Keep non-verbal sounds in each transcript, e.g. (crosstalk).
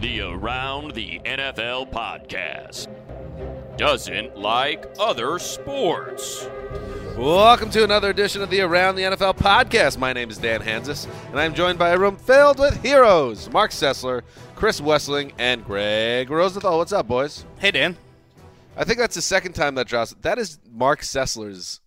The Around the NFL podcast doesn't like other sports. Welcome to another edition of the Around the NFL podcast. My name is Dan Hanzus, and I'm joined by a room filled with heroes Marc Sessler, Chris Wesseling, and Gregg Rosenthal. What's up, boys? Hey, Dan. I think that's the second time that drops. That is Marc Sessler's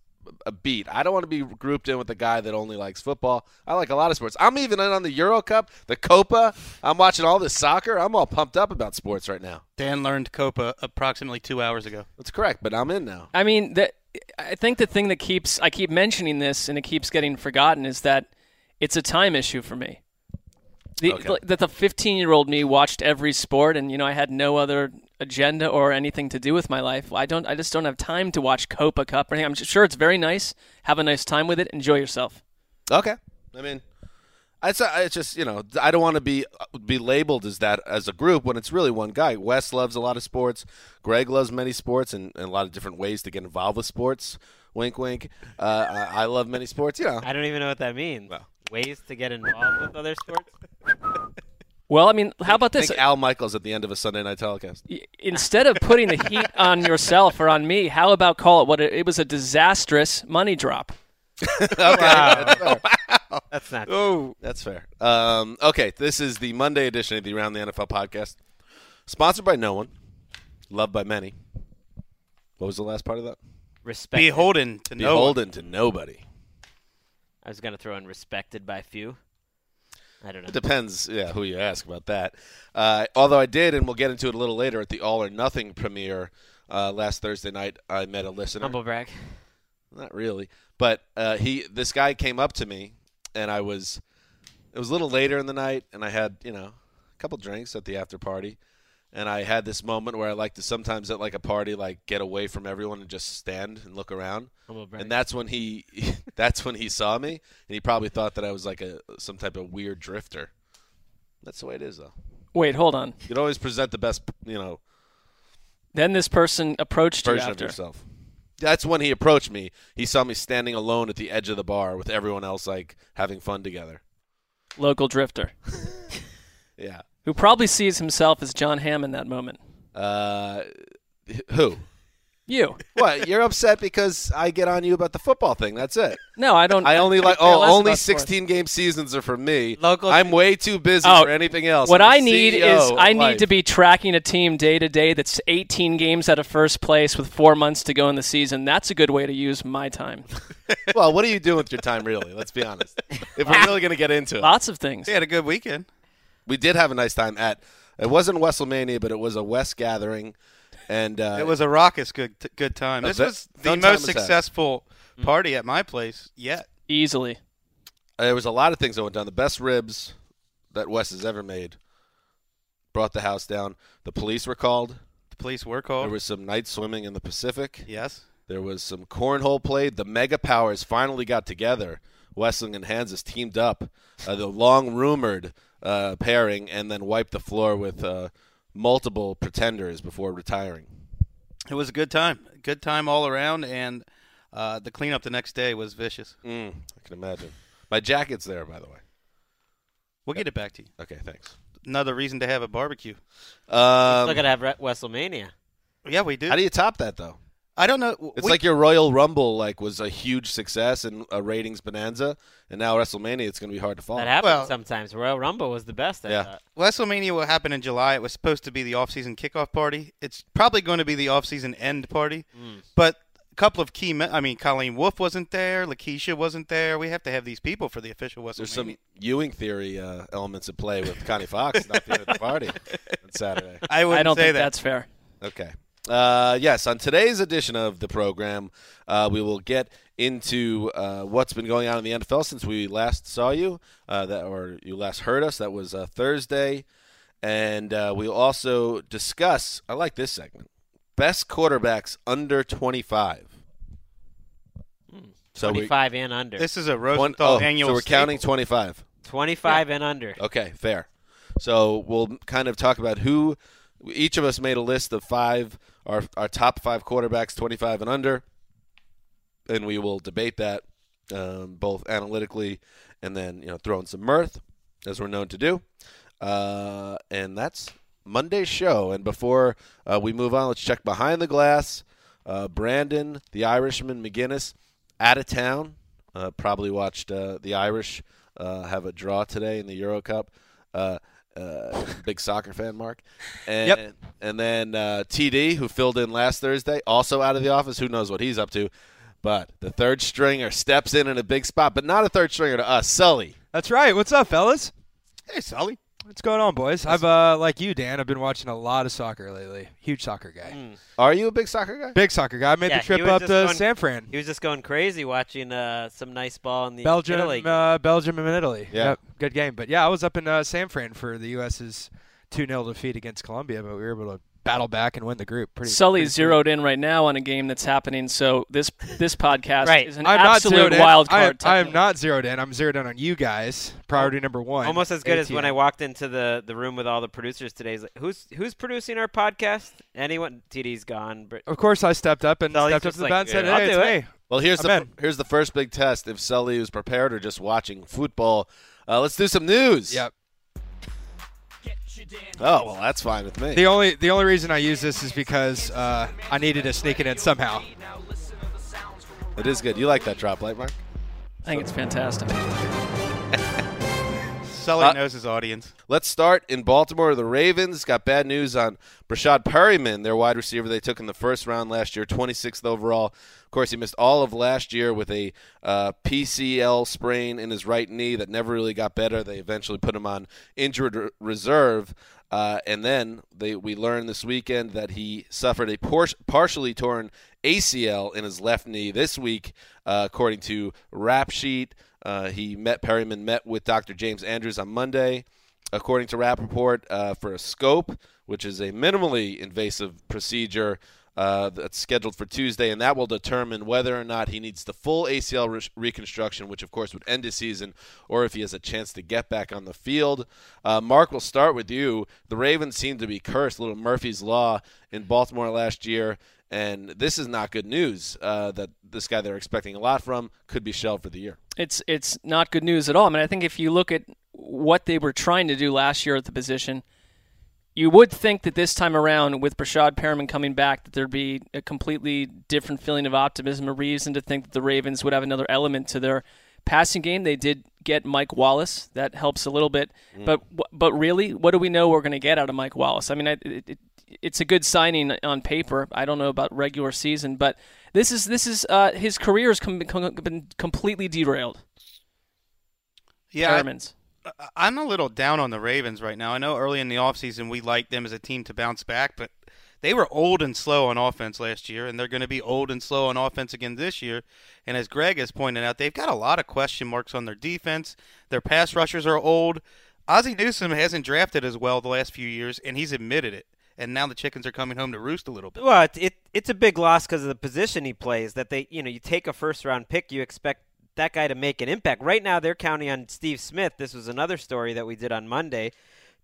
a beat. I don't want to be grouped in with the guy that only likes football. I like a lot of sports. I'm even in on the Euro Cup, the Copa. I'm watching all this soccer. I'm all pumped up about sports right now. Dan learned Copa approximately two hours ago. That's correct, but I'm in now. I mean, the, I think the thing that keeps I keep mentioning this and it keeps getting forgotten is that it's a time issue for me. The, Okay. That the 15 year old me watched every sport, and you know I had no other agenda or anything to do with my life. I don't. I just don't have time to watch Copa Cup or anything. I'm sure it's very nice. Have a nice time with it. Enjoy yourself. Okay. I mean, it's, uh, it's just you know I don't want to be be labeled as that as a group when it's really one guy. Wes loves a lot of sports. Greg loves many sports and, and a lot of different ways to get involved with sports. Wink, wink. Uh, I, I love many sports. You know, I don't even know what that means. Well. Ways to get involved with other sports? (laughs) Well, I mean, how about this? think Al Michaels at the end of a Sunday night telecast. Instead of putting the heat (laughs) on yourself or on me, how about call it what it, it was a disastrous money drop? (laughs) okay, that's fair. That's not Oh, That's fair. Um, okay, this is the Monday edition of the Around the NFL podcast, sponsored by no one, loved by many. What was the last part of that? respected. beholden to no. Beholden to nobody. I was going to throw in respected by few. I don't know. It depends, yeah, who you ask about that. Uh, although I did, and we'll get into it a little later at the All or Nothing premiere uh, last Thursday night. I met a listener. Humble brag. Not really, but uh, he, this guy came up to me, and I was, it was a little later in the night, and I had, you know, a couple drinks at the after party, and I had this moment where I like to sometimes at like a party, like get away from everyone and just stand and look around. And that's when he (laughs) that's when he saw me and he probably thought that I was like a some type of weird drifter. That's the way it is though. Wait, hold on. You'd always present the best, you know, Then this person approached you version of after. yourself. That's when he approached me. He saw me standing alone at the edge of the bar with everyone else like having fun together. Local drifter (laughs) Yeah. Who probably sees himself as Jon Hamm in that moment. Uh who? You? What? You're upset because I get on you about the football thing. That's it. No, I don't. I only like oh, only about sports. 16 game seasons are for me. Local- I'm way too busy Oh, for anything else. What I'm I the need CEO is I need life. to be tracking a team day to day that's 18 games out of first place with four months to go in the season. That's a good way to use my time. (laughs) Well, what are you doing with your time, really? Let's be honest. If we're (laughs) really going to get into it, Lots of things. He had a good weekend. We did have a nice time at. It wasn't WrestleMania, but it was a West gathering, and uh, It was a raucous good good time. This ve- was the most was had. successful party at my place yet. Easily. there was a lot of things that went down. The best ribs that Wes has ever made brought the house down. The police were called. The police were called. There was some night swimming in the Pacific. yes. There was some cornhole played. The Mega Powers finally got together. Wesseling and Hanzus teamed up. Uh, the long rumored uh, pairing and then wiped the floor with uh, multiple pretenders before retiring. It was a good time. Good time all around, and uh, the cleanup the next day was vicious. Mm, I can imagine. My jacket's there, by the way. We'll get it back to you. Okay, thanks. Another reason to have a barbecue. Um, Still gotta have Re- WrestleMania. Yeah, we do. how do you top that though? I don't know. It's We- like your Royal Rumble like was a huge success and a ratings bonanza, and now WrestleMania it's going to be hard to follow. That happens Well- sometimes. Royal Rumble was the best. I Yeah. thought. WrestleMania will happen in July. It was supposed to be the off-season kickoff party. It's probably going to be the off-season end party. Mm. But a couple of key. Me- I mean, Colleen Wolfe wasn't there. Lakeisha wasn't there. We have to have these people for the official WrestleMania. There's some Ewing theory uh, elements at play with Connie Fox not being at the party on Saturday. I wouldn't I don't say think that. that's fair. Okay. Uh, yes, on today's edition of the program, uh, we will get into uh, what's been going on in the NFL since we last saw you, uh, that or you last heard us. That was uh, Thursday, and uh, we'll also discuss. I like this segment: best quarterbacks under twenty-five. So we, 25 and under. This is a one, Rosenthal oh, annual. so we're counting staple. twenty-five. 25 and under. Okay, fair. So we'll kind of talk about who each of us made a list of five our our top five quarterbacks, twenty five and under, and we will debate that um, both analytically and then you know throw in some mirth as we're known to do. Uh, and that's Monday's show. And before uh, we move on, let's check behind the glass. Uh, Brandon, the Irishman, McGinnis, out of town. Uh, probably watched uh, the Irish uh, have a draw today in the Euro Cup. Uh, big soccer fan, Mark. And, Yep. And then uh, TD, who filled in last Thursday, also out of the office. Who knows what he's up to? But the third stringer steps in in a big spot, but not a third stringer to us. Sully. That's right. What's up, fellas? Hey, Sully. What's going on, boys? I've uh, like you, Dan. I've been watching a lot of soccer lately. Huge soccer guy. Are you a big soccer guy? Big soccer guy. I made Yeah, the trip up to going- San Fran, He was just going crazy watching uh, some nice ball in the Belgium, Italy. uh, Belgium, and Italy. Yeah. Yep, good game. But yeah, I was up in uh, San Fran for the U.S.'s two 0 defeat against Colombia, but we were able to battle back and win the group. Pretty. Sully's pretty zeroed in right now on a game that's happening, so this this (laughs) podcast Right. is an I'm not absolute zeroed in. wild I am, card. I am not zeroed in. I'm zeroed in on you guys. Priority number one. Almost as good as when I walked into the, the room with all the producers today. Like, who's who's producing our podcast? Anyone? TD's gone. But Of course, I stepped up and Sully's stepped up to the like, bat and said, "Yeah, I'll "Hey, do it's it." me." Well, here's I'm the in. here's the first big test. If Sully was prepared or just watching football, uh, let's do some news. Yep. Oh well, that's fine with me. The only the only reason I use this is because uh, I needed to sneak it in somehow. It is good. You like that drop, light, Mark? I think it's fantastic. Sully Uh, knows his audience. Let's start in Baltimore. The Ravens got bad news on Breshad Perriman, their wide receiver they took in the first round last year, 26th overall. Of course, he missed all of last year with a uh, PCL sprain in his right knee that never really got better. They eventually put him on injured re- reserve. Uh, and then they, we learned this weekend that he suffered a por- partially torn ACL in his left knee this week, uh, according to Rap Sheet. Uh, he met Perriman met with Dr. James Andrews on Monday, according to Rapoport, uh, for a scope, which is a minimally invasive procedure uh, that's scheduled for Tuesday, and that will determine whether or not he needs the full ACL re- reconstruction, which of course would end his season, or if he has a chance to get back on the field. Uh, Mark, we'll start with you. The Ravens seem to be cursed, little Murphy's Law in Baltimore last year. And this is not good news uh, that this guy they're expecting a lot from could be shelved for the year. It's it's not good news at all. I mean, I think if you look at what they were trying to do last year at the position, you would think that this time around, with Breshad Perriman coming back, that there'd be a completely different feeling of optimism, a reason to think that the Ravens would have another element to their passing game. They did get Mike Wallace, that helps a little bit, but but really, what do we know we're going to get out of Mike Wallace? I mean, I, it, it, it's a good signing on paper. I don't know about regular season, but this is this is uh, his career has com- com- been completely derailed. Yeah, Perriman's. I- I'm a little down on the Ravens right now. I know early in the offseason we liked them as a team to bounce back, but they were old and slow on offense last year, and they're going to be old and slow on offense again this year. And as Greg has pointed out, they've got a lot of question marks on their defense. Their pass rushers are old. Ozzie Newsome hasn't drafted as well the last few years, and he's admitted it. And now the chickens are coming home to roost a little bit. Well, it, it it's a big loss because of the position he plays. That they, you know, you take a first round pick, you expect that guy to make an impact. Right now, they're counting on Steve Smith. This was another story that we did on Monday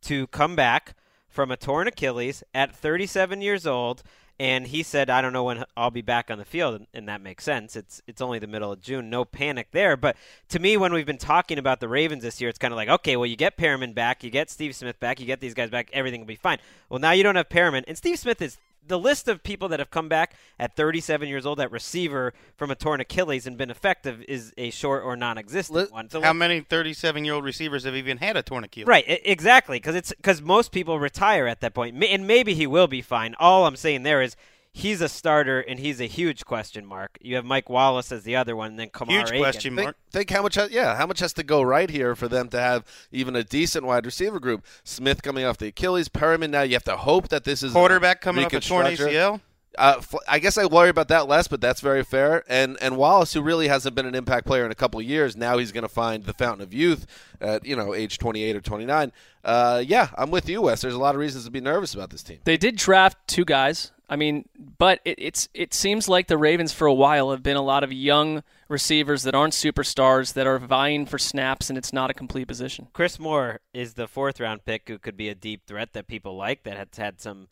to come back from a torn Achilles at 37 years old. And he said, "I don't know when I'll be back on the field," and that makes sense. It's it's only the middle of June, no panic there. But to me, when we've been talking about the Ravens this year, it's kind of like, okay, well, you get Perriman back, you get Steve Smith back, you get these guys back, everything will be fine. Well, now you don't have Perriman, and Steve Smith is the list of people that have come back at 37 years old at receiver from a torn Achilles and been effective is a short or non-existent one. So How many 37 year old receivers have even had a torn Achilles? Right, exactly, because it's because most people retire at that point, Ma- and maybe he will be fine. All I'm saying there is he's a starter and he's a huge question mark. You have Mike Wallace as the other one, and then Kamar Huge Aiken. question mark. think how much, ha- yeah, how much has to go right here for them to have even a decent wide receiver group? Smith coming off the Achilles, Perriman. Now you have to hope that this is Quarterback coming off a torn. ACL. Uh, f- I guess I worry about that less, but that's very fair. And and Wallace, who really hasn't been an impact player in a couple of years, now he's going to find the fountain of youth at you know age 28 or 29. Uh, yeah, I'm with you, Wes. There's a lot of reasons to be nervous about this team. They did draft two guys. I mean, but it, it's it seems like the Ravens for a while have been a lot of young receivers that aren't superstars that are vying for snaps, and it's not a complete position. Chris Moore is the fourth round pick who could be a deep threat that people like that has had some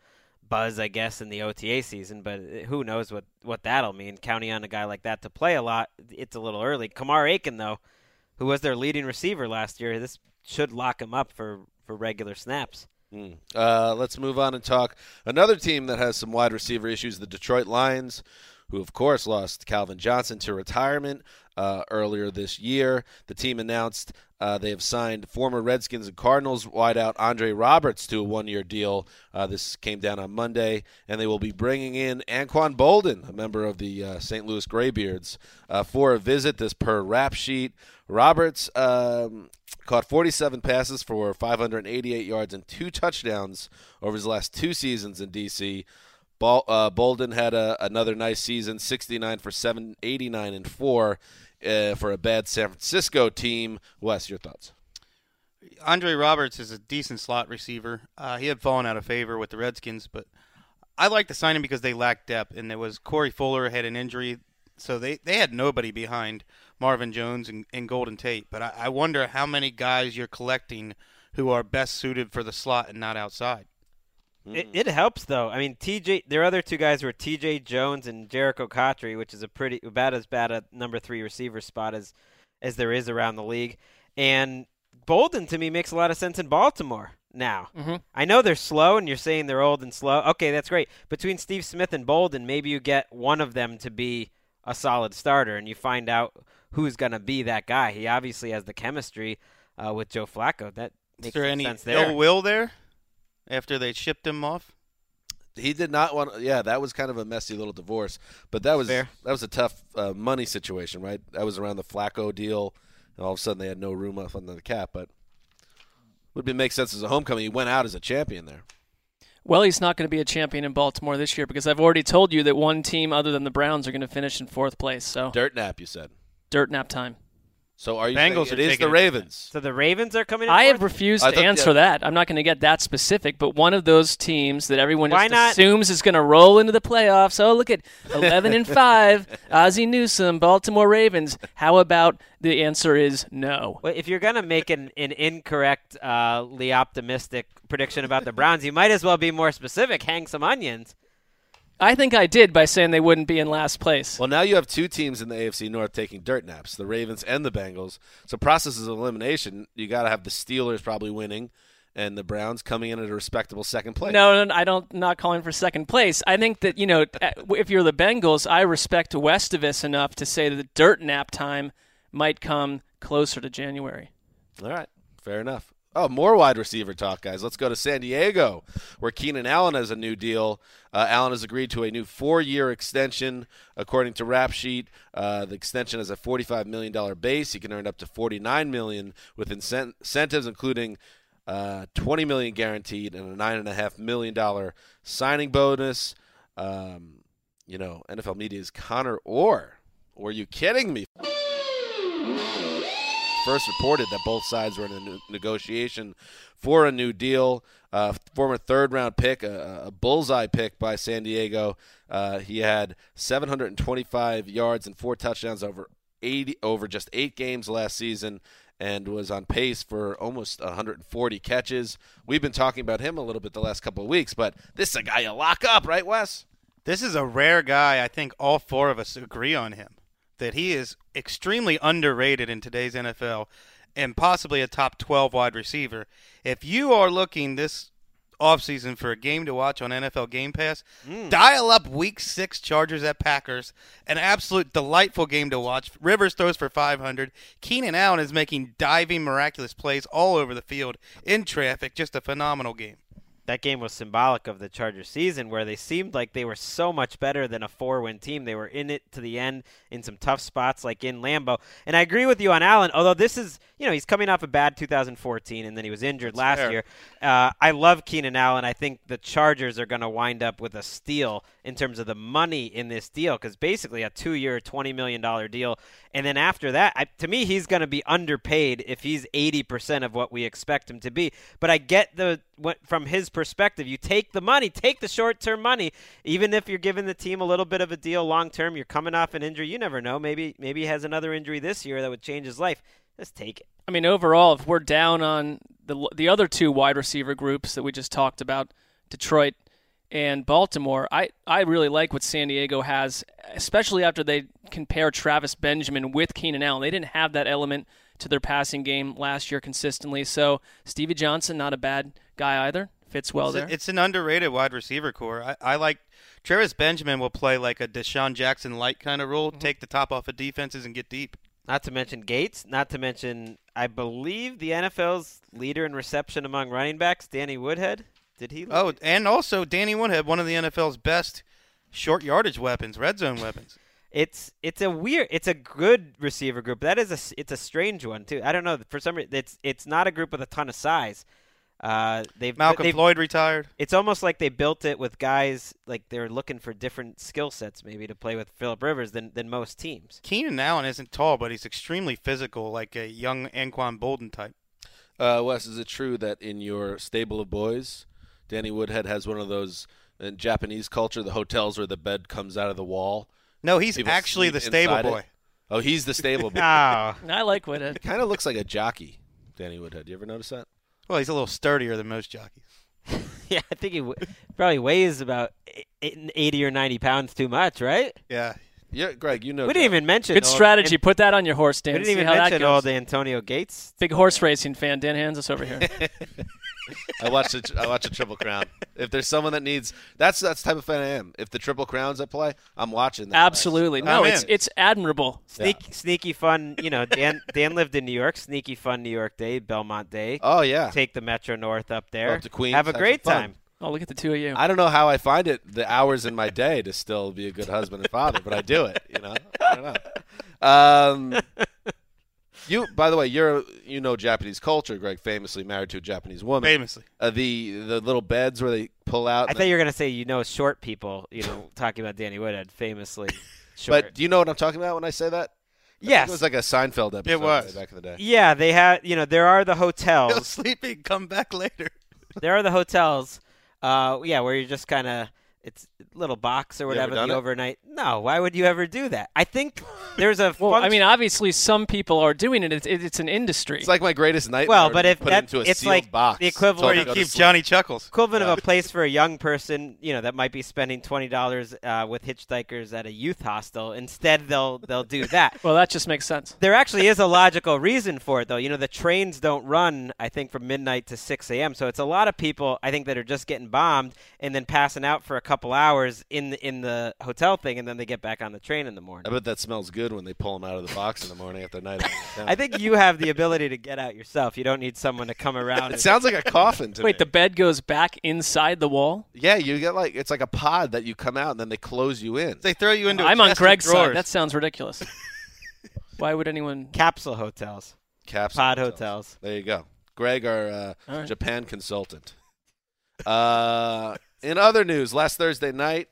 buzz, I guess, in the OTA season, but who knows what, what that'll mean. Counting on a guy like that to play a lot, it's a little early. Kamar Aiken, though, who was their leading receiver last year, this should lock him up for, for regular snaps. Hmm. Uh, let's move on and talk another team that has some wide receiver issues: the Detroit Lions, who of course lost Calvin Johnson to retirement uh, earlier this year. The team announced uh, they have signed former Redskins and Cardinals wideout Andre Roberts to a one-year deal. Uh, this came down on Monday, and they will be bringing in Anquan Boldin, a member of the uh, St. Louis Graybeards, uh, for a visit. This per rap sheet. Roberts um, caught 47 passes for 588 yards and two touchdowns over his last two seasons in D.C. Bal- uh, Boldin had a, another nice season, 69 for 789 and four uh, for a bad San Francisco team. Wes, your thoughts? Andre Roberts is a decent slot receiver. Uh, he had fallen out of favor with the Redskins, but I like to sign him because they lacked depth. And there was Corey Fuller had an injury, so they, they had nobody behind Marvin Jones and, and Golden Tate. But I, I wonder how many guys you're collecting who are best suited for the slot and not outside. It, it helps though. I mean, TJ. Their other two guys were TJ Jones and Jericho Cotry, which is a pretty about as bad a number three receiver spot as as there is around the league. And Boldin to me makes a lot of sense in Baltimore now. Mm-hmm. I know they're slow, and you're saying they're old and slow. Okay, that's great. Between Steve Smith and Boldin, maybe you get one of them to be a solid starter, and you find out who's going to be that guy. He obviously has the chemistry uh, with Joe Flacco. That Is makes there any sense there. ill will there after they shipped him off? He did not want. Yeah, that was kind of a messy little divorce, but that was Fair. that was a tough uh, money situation, right? That was around the Flacco deal, and all of a sudden they had no room left under the cap. But would be make sense as a homecoming. He went out as a champion there. Well, he's not going to be a champion in Baltimore this year because I've already told you that one team other than the Browns are going to finish in fourth place. So Dirt nap, you said. dirt nap time. So are you Bengals saying are it is taking the it. Ravens? So the Ravens are coming in I have refused I to thought- answer yeah. that. I'm not going to get that specific, but one of those teams that everyone Why just not? assumes is going to roll into the playoffs. Oh, look at 11 and 5, (laughs) Ozzie Newsome, Baltimore Ravens. How about the answer is no? Well, if you're gonna make an, an incorrectly uh, optimistic prediction about the Browns, you might as well be more specific. Hang some onions. I think I did by saying they wouldn't be in last place. Well, now you have two teams in the AFC North taking dirt naps: the Ravens and the Bengals. So processes of elimination, you got to have the Steelers probably winning, and the Browns coming in at a respectable second place. No, no, I don't. Not calling for second place. I think that you know, (laughs) eh, if you're the Bengals, I respect Westivus enough to say that the dirt nap time might come closer to January. All right, fair enough. Oh, more wide receiver talk, guys. Let's go to San Diego, where Keenan Allen has a new deal. Uh, Allen has agreed to a new four-year extension, according to Rap Sheet. Uh, the extension has a $45 million base. He can earn up to 49 million with incent- incentives, including uh, 20 million guaranteed and a nine and a half million dollar signing bonus. Um, you know, NFL Media's Connor Orr. Were you kidding me? First reported that both sides were in a negotiation for a new deal. Uh, former third round pick, a, a bullseye pick by San Diego. Uh, he had 725 yards and four touchdowns over 80 over just eight games last season and was on pace for almost 140 catches. We've been talking about him a little bit the last couple of weeks, but this is a guy you lock up, right, Wes? This is a rare guy. I think all four of us agree on him that he is extremely underrated in today's NFL and possibly a top 12 wide receiver. If you are looking this offseason for a game to watch on NFL Game Pass, mm. dial up week 6 Chargers at Packers. An absolute delightful game to watch. Rivers throws for 500. Keenan Allen is making diving miraculous plays all over the field in traffic. Just a phenomenal game. That game was symbolic of the Chargers season where they seemed like they were so much better than a four win team. They were in it to the end in some tough spots like in Lambeau. And I agree with you on Allen, although this is, you know, he's coming off a bad 2014 and then he was injured last fair. year. Uh, I love Keenan Allen. I think the Chargers are going to wind up with a steal in terms of the money in this deal because basically a two year, $20 million deal. And then after that, I, to me, he's going to be underpaid if he's 80% of what we expect him to be. But I get the what from his perspective, you take the money, take the short term money, even if you're giving the team a little bit of a deal long term. You're coming off an injury. You never know. Maybe maybe he has another injury this year that would change his life. Just take it. I mean, overall, if we're down on the the other two wide receiver groups that we just talked about, Detroit and Baltimore, I, I really like what San Diego has, especially after they compare Travis Benjamin with Keenan Allen. They didn't have that element to their passing game last year consistently. So Stevie Johnson, not a bad guy either. Fits well it's, a- there. it's an underrated wide receiver corps. I, I like Travis Benjamin will play like a DeSean Jackson light kind of role, mm-hmm. take the top off of defenses and get deep. Not to mention Gates. Not to mention, I believe the NFL's leader in reception among running backs, Danny Woodhead. Did he? Oh, and also Danny Woodhead, one of the NFL's best short yardage weapons, red zone weapons. It's it's a weird it's a good receiver group. That is a it's a strange one too. I don't know for some reason it's it's not a group with a ton of size. Uh, they've Malcolm they've, Floyd retired. It's almost like they built it with guys like they're looking for different skill sets maybe to play with Philip Rivers than than most teams. Keenan Allen isn't tall, but he's extremely physical, like a young Anquan Boldin type. Uh, Wes, is it true that in your stable of boys, Danny Woodhead has one of those in Japanese culture, the hotels where the bed comes out of the wall? No, he's People actually the stable inside it? boy. Oh, he's the stable (laughs) boy. Oh, I like Woodhead. kind of looks like a jockey, Danny Woodhead. You ever notice that? Well, he's a little sturdier than most jockeys. (laughs) yeah, I think he w- probably weighs about e- e- eighty or ninety pounds too much, right? Yeah. Yeah, Greg, you know. We didn't even mention Good old- strategy. and- Put that on your horse, Dan. we didn't See even how that mention goes. the Antonio Gates. Big horse racing fan, Dan Hanzus over here. (laughs) I watched I watch a triple crown. If there's someone that needs, that's that's the type of fan I am. If the triple crowns at play, I'm watching. That Absolutely. No, I'm it's in. it's admirable. (laughs) Sneak, sneaky fun. You know, Dan Dan lived in New York. Sneaky fun New York Day, Belmont Day. Oh yeah. Take the Metro North up there. Up to Queens, Have a great some time. Oh, look at the two of you. I don't know how I find it the hours in my day to still be a good husband and father, but I do it. You know, I don't know. Um, (laughs) you, by the way, you're you know Japanese culture. Greg, famously married to a Japanese woman. Famously. Uh, the the little beds where they pull out. I and thought you were gonna say you know short people. You know, (laughs) talking about Danny Woodhead, famously short. but do you know what I'm talking about when I say that? I think yes, it was like a Seinfeld episode was. back in the day. yeah, they had. You know, there are the hotels. (laughs) sleep and come back later. there are the hotels. Uh, yeah, where you're just kind of it's a little box or whatever the it? overnight. No, why would you ever do that? I think (laughs) there's a. well, I mean, obviously, some people are doing it. It's, it's an industry. It's like my greatest nightmare. Well, but if put that- into a it's like box the equivalent so Where you keep. Johnny Chuckles. equivalent of a (laughs) place for a young person, you know, that might be spending twenty dollars uh, with hitchhikers at a youth hostel. Instead, they'll they'll do (laughs) that. well, that just makes sense. There actually is a logical reason for it, though. You know, the trains don't run, I think, from midnight to 6 a.m. So it's a lot of people, I think, that are just getting bombed and then passing out for a couple hours in the, in the hotel thing, and then they get back on the train in the morning. I bet that smells good when they pull them out of the box in the morning after night. I think you have the ability to get out yourself. You don't need someone to come around. it and- sounds like a coffin to me. Wait, me. the bed goes back inside the wall? Yeah, you get like it's like a pod that you come out and then they close you in. They throw you into. I'm on Greg's drawers. side. That sounds ridiculous. (laughs) Why would anyone? capsule hotels, Capsule pod hotels. hotels. There you go. Greg, our uh, All right. Japan consultant. Uh, in other news, last Thursday night,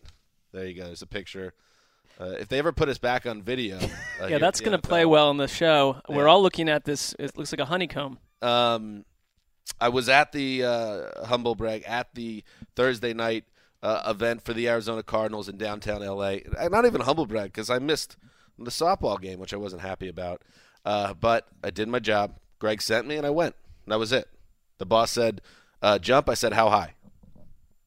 there you go. There's a picture. Uh, if they ever put us back on video, (laughs) uh, Yeah, that's going to play well in the show. We're all looking at this. It looks like a honeycomb. Um, I was at the uh, humble brag at the Thursday night uh, event for the Arizona Cardinals in downtown LA. Not even humble brag because I missed the softball game, which I wasn't happy about. Uh, but I did my job. Greg sent me, and I went. That was it. The boss said, uh, "Jump." I said, "How high?"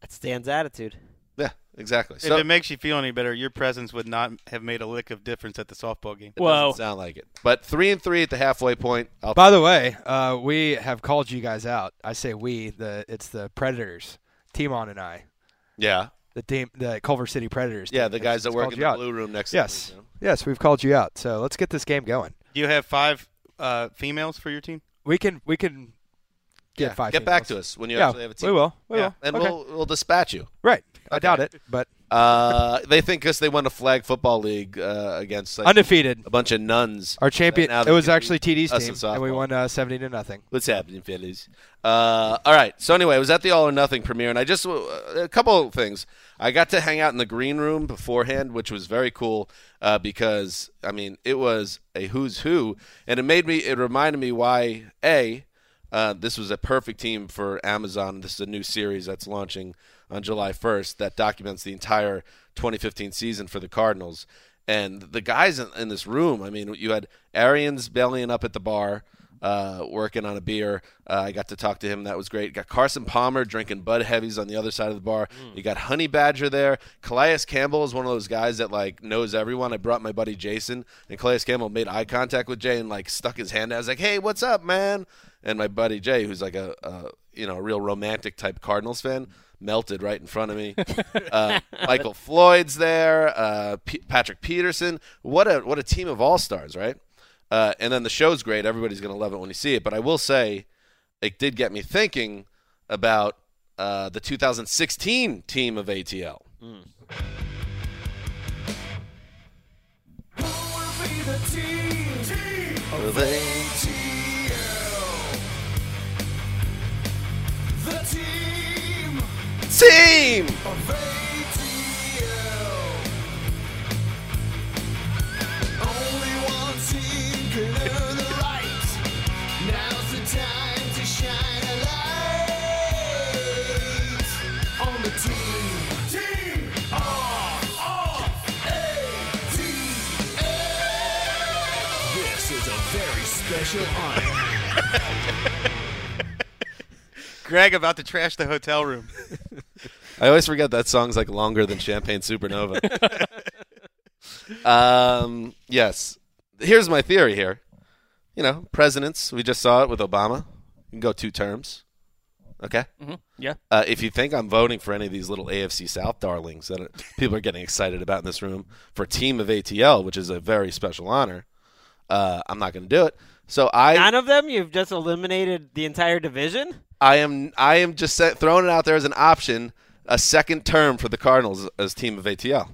That's Stan's attitude. Yeah, exactly. If So it makes you feel any better, your presence would not have made a lick of difference at the softball game. it Whoa. doesn't sound like it. But three and three at the halfway point. I'll By the way, uh, we have called you guys out. I say we. The it's the Predators, Timon and I, yeah, the team, the Culver City Predators. yeah. team. The It's- guys that it's work in the out. blue room next. Yes, to me, you know? yes, we've called you out. So let's get this game going. Do you have five uh, females for your team? We can we can get Yeah, five. Get back to us when you yeah, actually have a team. we will. We Yeah, will. and Okay. we'll we'll dispatch you. Right. I doubt it, but Uh, they think because they won a flag football league uh, against like, undefeated. a bunch of nuns. Our champion. It was actually TD's team, and we won uh, seventy to nothing. What's happening, Phillies? Uh, all right. So anyway, I was at the All or Nothing premiere, and I just uh, a couple of things. I got to hang out in the green room beforehand, which was very cool uh, because I mean it was a who's who, and it made me. It reminded me why a uh, this was a perfect team for Amazon. This is a new series that's launching on July 1st that documents the entire 2015 season for the Cardinals. And the guys in, in this room, I mean, you had Arians bellying up at the bar, uh, working on a beer. Uh, I got to talk to him. That was great. Got Carson Palmer drinking Bud Heavies on the other side of the bar. You got Honey Badger there. Calais Campbell is one of those guys that like knows everyone. I brought my buddy Jason, and Calais Campbell made eye contact with Jay and like stuck his hand out. I was like, "Hey, what's up, man?" And my buddy Jay, who's like a, a you know a real romantic type Cardinals fan, melted right in front of me. (laughs) uh, Michael Floyd's there. Uh, P- Patrick Peterson. What a what a team of all stars, right? Uh, and then the show's great. Everybody's gonna love it when you see it. But I will say, it did get me thinking about uh, the 2016 team of ATL. Of Team. This is a very special Greg about to trash the hotel room. I always forget that song's like longer than Champagne Supernova. (laughs) um, yes. Here's my theory here. You know, presidents, we just saw it with Obama. You can go two terms. Okay? hmm Yeah. Uh, if you think I'm voting for any of these little AFC South darlings that are, people are getting excited about in this room for Team of ATL, which is a very special honor, uh, I'm not going to do it. So I None of them. You've just eliminated the entire division. I am I am just set, throwing it out there as an option, a second term for the Cardinals as team of ATL.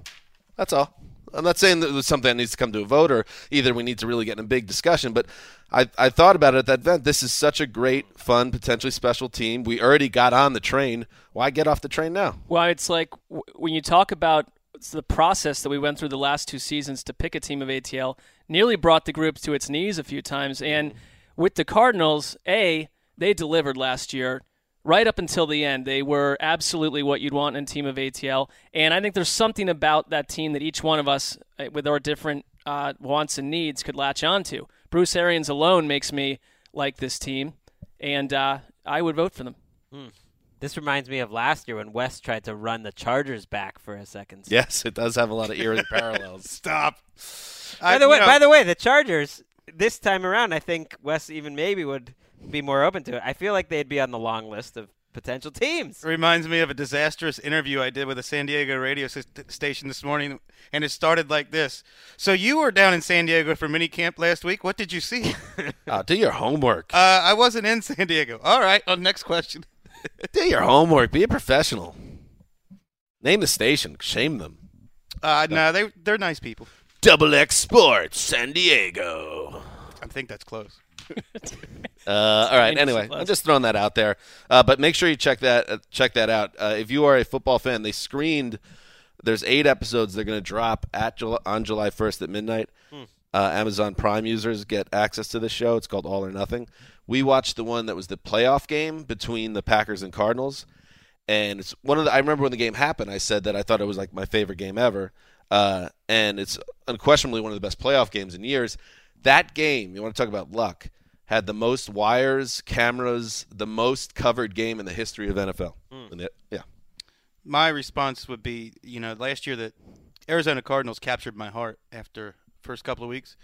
That's all. I'm not saying that it was something that needs to come to a vote or either we need to really get in a big discussion, but I, I thought about it at that event. This is such a great, fun, potentially special team. We already got on the train. Why get off the train now? Well, it's like w- when you talk about the process that we went through the last two seasons to pick a team of ATL, nearly brought the group to its knees a few times. And with the Cardinals, A, they delivered last year. Right up until the end, they were absolutely what you'd want in a team of ATL. And I think there's something about that team that each one of us, uh, with our different uh, wants and needs, could latch onto. Bruce Arians alone makes me like this team, and uh, I would vote for them. This reminds me of last year when West tried to run the Chargers back for a second. Yes, it does have a lot of eerie (laughs) parallels. Stop. By the way, by the way, the Chargers this time around, I think Wes even maybe would be more open to it. I feel like they'd be on the long list of potential teams. reminds me of a disastrous interview I did with a San Diego radio s- station this morning, and it started like this. So you were down in San Diego for mini camp last week. What did you see? Oh, (laughs) do your homework. uh, I wasn't in San Diego. All right. On next question. (laughs) do your homework. Be a professional. Name the station. Shame them. Uh, no, they they're nice people. Double X Sports, San Diego. I think that's close. (laughs) Uh, all right. Anyway. I'm just throwing that out there. Uh, but make sure you check that uh, check that out. Uh, if you are a football fan, they screened. There's eight episodes they're going to drop at July, on July 1st at midnight. Uh, Amazon Prime users get access to this show. It's called All or Nothing. We watched the one that was the playoff game between the Packers and Cardinals, and it's one of the. I remember when the game happened. I said that I thought it was like my favorite game ever. uh, and it's unquestionably one of the best playoff games in years. That game, you want to talk about luck, had the most wires, cameras, the most covered game in the history of NFL. And it- yeah. My response would be, you know, last year the Arizona Cardinals captured my heart after first couple of weeks.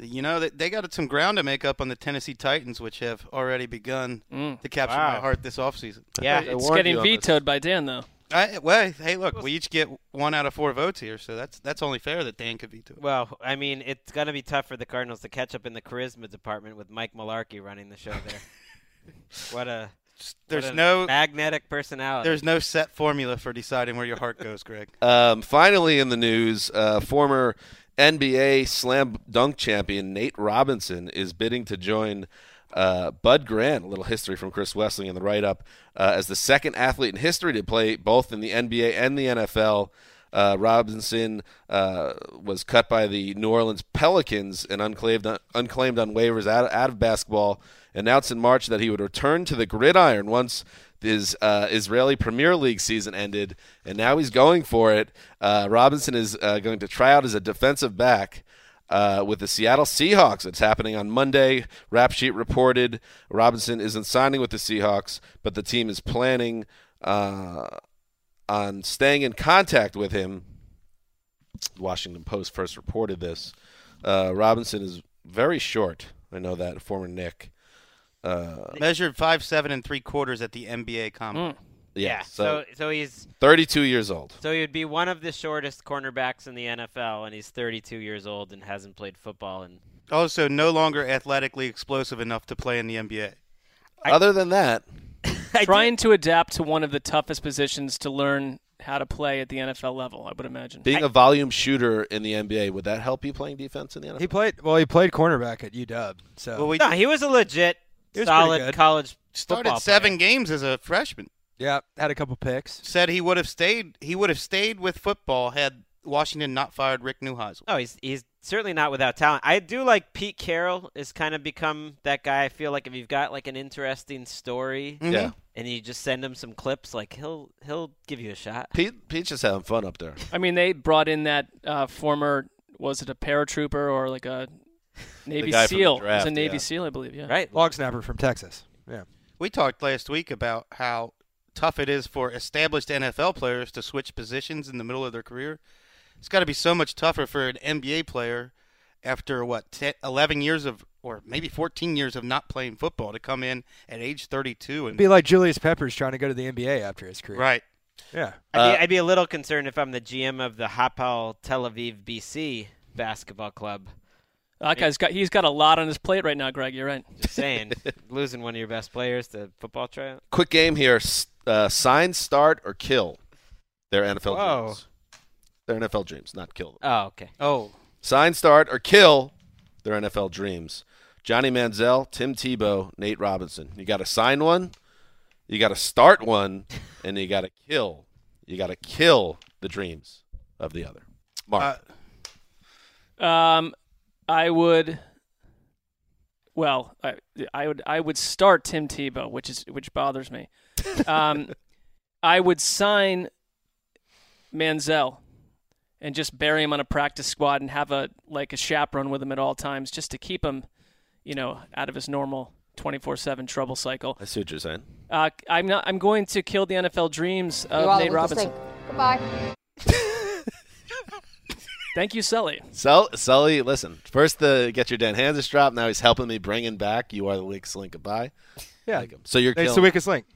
You know, they, they got some ground to make up on the Tennessee Titans, which have already begun Mm. to capture Wow. my heart this offseason. Yeah. It's getting you this. vetoed by Dan, though. I, well, hey, look, we each get one out of four votes here, so that's that's only fair that Dan could veto. it. Well, I mean, it's gonna be tough for the Cardinals to catch up in the charisma department with Mike Mularkey running the show (laughs) there. what a There's what a no magnetic personality. there's no set formula for deciding where your heart goes, Greg. (laughs) Um, finally, in the news, uh, former NBA slam dunk champion Nate Robinson is bidding to join uh, Bud Grant. A little history from Chris Wesseling in the write up uh, as the second athlete in history to play both in the NBA and the NFL. Uh, Robinson uh, was cut by the New Orleans Pelicans and unclaimed, unclaimed on waivers out, out of basketball. Announced in March that he would return to the gridiron once his uh, Israeli Premier League season ended, and now he's going for it. Uh, Robinson is uh, going to try out as a defensive back. Uh, with the Seattle Seahawks. It's happening on Monday. Rap Sheet reported Robinson isn't signing with the Seahawks, but the team is planning uh, on staying in contact with him. Washington Post first reported this. Uh, Robinson is very short. I know that former Knick. Uh, Measured five seven and three quarters at the NBA combine. Yeah, yeah. so, So so he's 32 years old. so he would be one of the shortest cornerbacks in the NFL, and he's 32 years old and hasn't played football. And Also, oh, no longer athletically explosive enough to play in the NBA. Other than that, (laughs) Trying to adapt to one of the toughest positions to learn how to play at the NFL level, I would imagine. being a volume shooter in the NBA, would that help you playing defense in the NFL? He played well. He played cornerback at UW. So Well, we no, he was a legit, was solid college started football seven player. games as a freshman. Yeah, had a couple picks. Said he would have stayed. He would have stayed with football had Washington not fired Rick Neuheisel. Oh, he's he's certainly not without talent. I do like Pete Carroll has kind of become that guy. I feel like if you've got like an interesting story Mhm. Yeah. and you just send him some clips, like he'll he'll give you a shot. Pete, Pete's just having fun up there. I mean, they brought in that uh, former, was it a paratrooper or like a (laughs) Navy guy from the SEAL? it was a Navy yeah. SEAL, I believe. Yeah. Right? Long snapper from Texas. Yeah. We talked last week about how tough it is for established NFL players to switch positions in the middle of their career. It's got to be so much tougher for an NBA player after what 10, 11 years of or maybe 14 years of not playing football to come in at age 32 and Be like Julius Peppers trying to go to the NBA after his career. right. Yeah. I'd, Uh, be, I'd be a little concerned if I'm the GM of the Hapoel Tel Aviv BC basketball club. That guy's got he's got a lot on his plate right now, Greg. You're right. Just saying, (laughs) losing one of your best players to football tryout. Quick game here: uh, sign, start, or kill. Their NFL Whoa. dreams. Their NFL dreams, not kill them. Oh, okay. Oh, Sign, start, or kill their NFL dreams. Johnny Manziel, Tim Tebow, Nate Robinson. You got to sign one, you got to start one, (laughs) and you got to kill. You got to kill the dreams of the other. Mark. uh, Um, I would. Well, I, I would I would start Tim Tebow, which is which bothers me. Um, (laughs) I would sign Manziel and just bury him on a practice squad and have a like a chaperone with him at all times, just to keep him, you know, out of his normal twenty four seven trouble cycle. I see what you're saying. Uh, I'm not. I'm going to kill the NFL dreams of Nate Robinson. Goodbye. (laughs) Thank you, Sully. Sul- Sully, listen. First, the get your Dan Hanzus drop. Now he's helping me bringing back. You are the weakest link. Goodbye. Yeah. Like. So you're It's killing. the weakest link.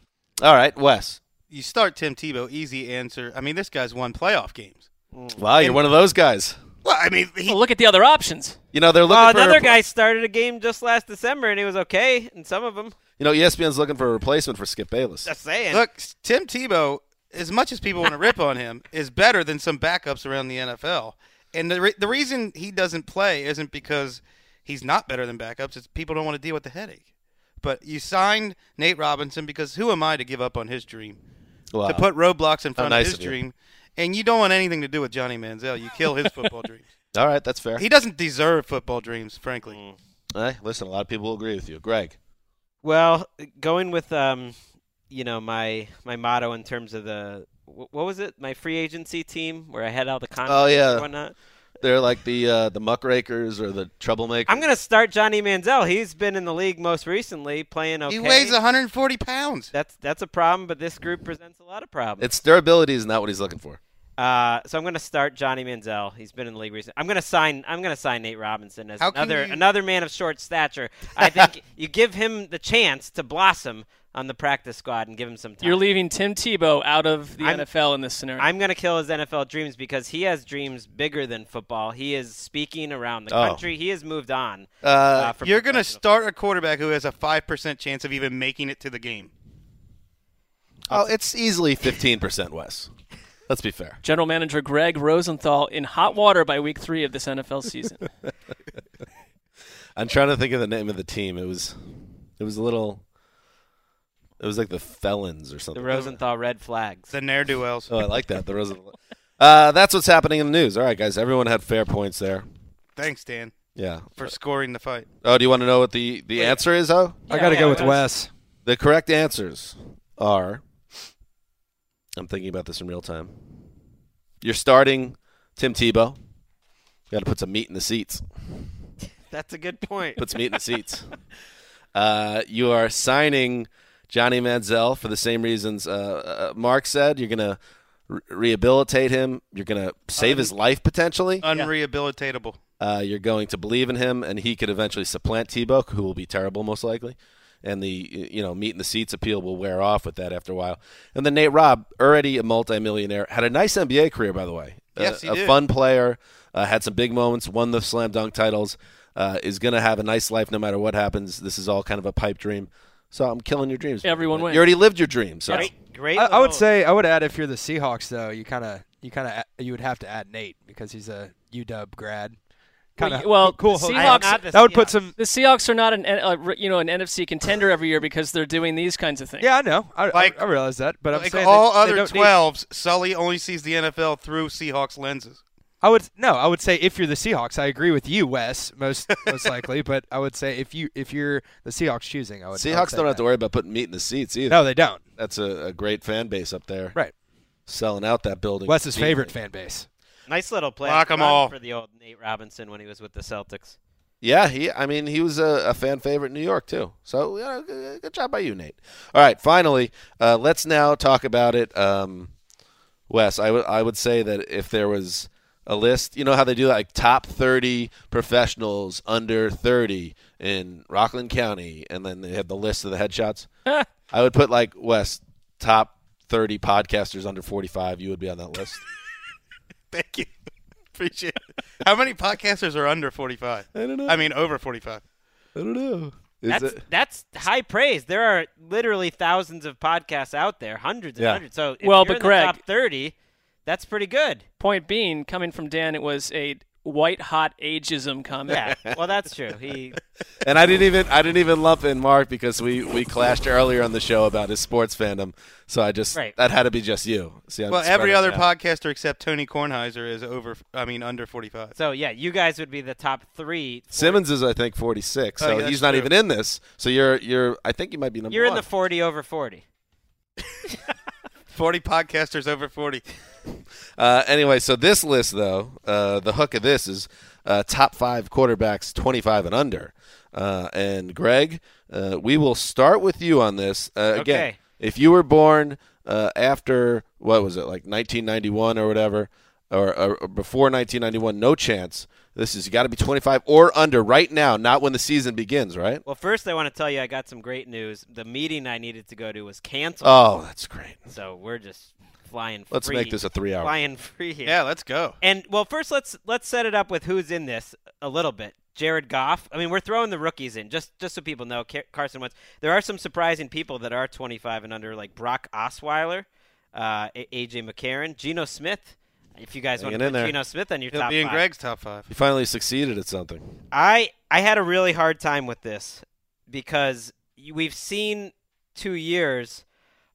All right, Wes. you start Tim Tebow, easy answer. I mean, this guy's won playoff games. Mm. Wow, you're one of those guys. Well, I mean, he, Well, look at the other options. You know they're looking Well, for a another repl- guy started a game just last December and he was okay in some of them. You know ESPN's looking for a replacement for Skip Bayless. Just saying. look, Tim Tebow, as much as people want to rip on him, is better than some backups around the NFL. And the re- the reason he doesn't play isn't because he's not better than backups. It's people don't want to deal with the headache. But you signed Nate Robinson because who am I to give up on his dream? Wow. To put roadblocks in front nice of his of dream. And you don't want anything to do with Johnny Manziel. You kill his football (laughs) dreams. All right, that's fair. He doesn't deserve football dreams, frankly. Hey, listen, a lot of people will agree with you. Greg. Well, going with um, you know my my motto in terms of the wh- what was it? My free agency team where I had all the contracts Oh, yeah. and whatnot. They're like the uh, the muckrakers or the troublemakers. I'm gonna start Johnny Manziel. He's been in the league most recently, playing okay. He weighs 140 pounds. That's that's a problem, but this group presents a lot of problems. It's durability is not what he's looking for. Uh, so I'm going to start Johnny Manziel. He's been in the league recently. I'm going to sign. I'm going to sign Nate Robinson as How another you- another man of short stature. I think (laughs) you give him the chance to blossom on the practice squad and give him some time. You're leaving Tim Tebow out of the I'm- NFL in this scenario. I'm going to kill his NFL dreams because he has dreams bigger than football. He is speaking around the Oh. country. He has moved on. Uh, from You're going to start a quarterback who has a 5% chance of even making it to the game. oh, it's easily 15% Wes. Let's be fair. General Manager Gregg Rosenthal in hot water by week three of this NFL season. (laughs) I'm trying to think of the name of the team. It was it was a little it was like the felons or something. the. Rosenthal red flags. The ne'er do wells. Oh, I like that. The Rosenthal. Uh, that's what's happening in the news. All right, guys. Everyone had fair points there. Thanks, Dan, Yeah. for scoring the fight. Oh, do you want to know what the, the answer is, Oh? I got to yeah, go with Wes. Wes. The correct answers are I'm thinking about this in real time. You're starting Tim Tebow. You Got to put some meat in the seats. That's a good point. Put some meat in the seats. Uh, you are signing Johnny Manziel for the same reasons uh, uh, Marc said. You're going to re- rehabilitate him. You're going to save his life potentially. Unrehabilitatable. Uh, you're going to believe in him, and he could eventually supplant Tebow, who will be terrible most likely. And the you know meat in the seats appeal will wear off with that after a while. And then Nate Robb, already a multimillionaire, had a nice NBA career by the way. Yes, a, he a did. fun player, uh, had some big moments, won the slam dunk titles. Uh, is going to have a nice life no matter what happens. This is all kind of a pipe dream. So I'm killing your dreams. Everyone wins. You already lived your dreams. So Great, great. I, I would say I would add if you're the Seahawks though, you kind of you kind of you would have to add Nate because he's a UW grad. Kind of well, cool. the. Seahawks- not the that would put some. the Seahawks are not an uh, you know an NFC contender every year because they're doing these kinds of things. Yeah, I know. I, Like- I, I realize that, but I'm saying all they, they other don't need- 12s, Sully only sees the NFL through Seahawks lenses. I would no. I would say if you're the Seahawks, I agree with you, Wes, most most likely. (laughs) But I would say if you if you're the Seahawks choosing, I would. I would Seahawks say don't have to worry about putting meat in the seats either. No, they don't. That's a, a great fan base up there. Right. Selling out that building. Wes's Meat. favorite fan base. nice little play Lock 'em run all. for the old Nate Robinson when he was with the Celtics. Yeah, he. I mean, he was a, a fan favorite in New York too. So, you know, good, good job by you, Nate. All right, finally, uh, let's now talk about it. Um, Wes, I would I would say that if there was a list, you know how they do like top thirty professionals under thirty in Rockland County, and then they have the list of the headshots. (laughs) I would put like Wes top thirty podcasters under forty five. You would be on that list. (laughs) Thank you. (laughs) Appreciate it. How many podcasters are under 45? I don't know. I mean, over 45. I don't know. Is That's it- that's high praise. There are literally thousands of podcasts out there, hundreds and Yeah. hundreds. So if Well, you're but in Greg- the top thirty, that's pretty good. Point being, coming from Dan, it was a white hot ageism comment. Yeah. well, that's true. He (laughs) And I didn't even I didn't even lump in Marc because we, we clashed earlier on the show about his sports fandom. So I just Right. that had to be just you. See, I'm Well, every other out. podcaster except Tony Kornheiser is over, I mean, under 45. so yeah, you guys would be the top three. Simmons is I think 46, Oh, so yeah, that's he's not true. even in this. So you're you're I think you might be number You're in the forty over forty. (laughs) 40 podcasters over 40. Uh, anyway, so this list though, uh, the hook of this is uh, top five quarterbacks 25 and under. Uh, and Greg, uh, we will start with you on this. Uh, again, Okay. if you were born uh, after what was it, like 1991 or whatever, or, or, or before 1991, no chance. This is you got to be 25 or under right now, not when the season begins, right? Well, first I want to tell you I got some great news. The meeting I needed to go to was canceled. Oh, that's great. So we're just flying. Let's free, make this a three-hour. flying free here. Yeah, let's go. And well, first let's let's set it up with who's in this a little bit. Jared Goff. I mean, we're throwing the rookies in just just so people know. Carson Wentz. There are some surprising people that are 25 and under, like Brock Osweiler, uh, AJ McCarron, Geno Smith. If you guys want Hanging to in put there. Geno Smith on your He'll top be in five. Greg's top five. You finally succeeded at something. I I had a really hard time with this because we've seen two years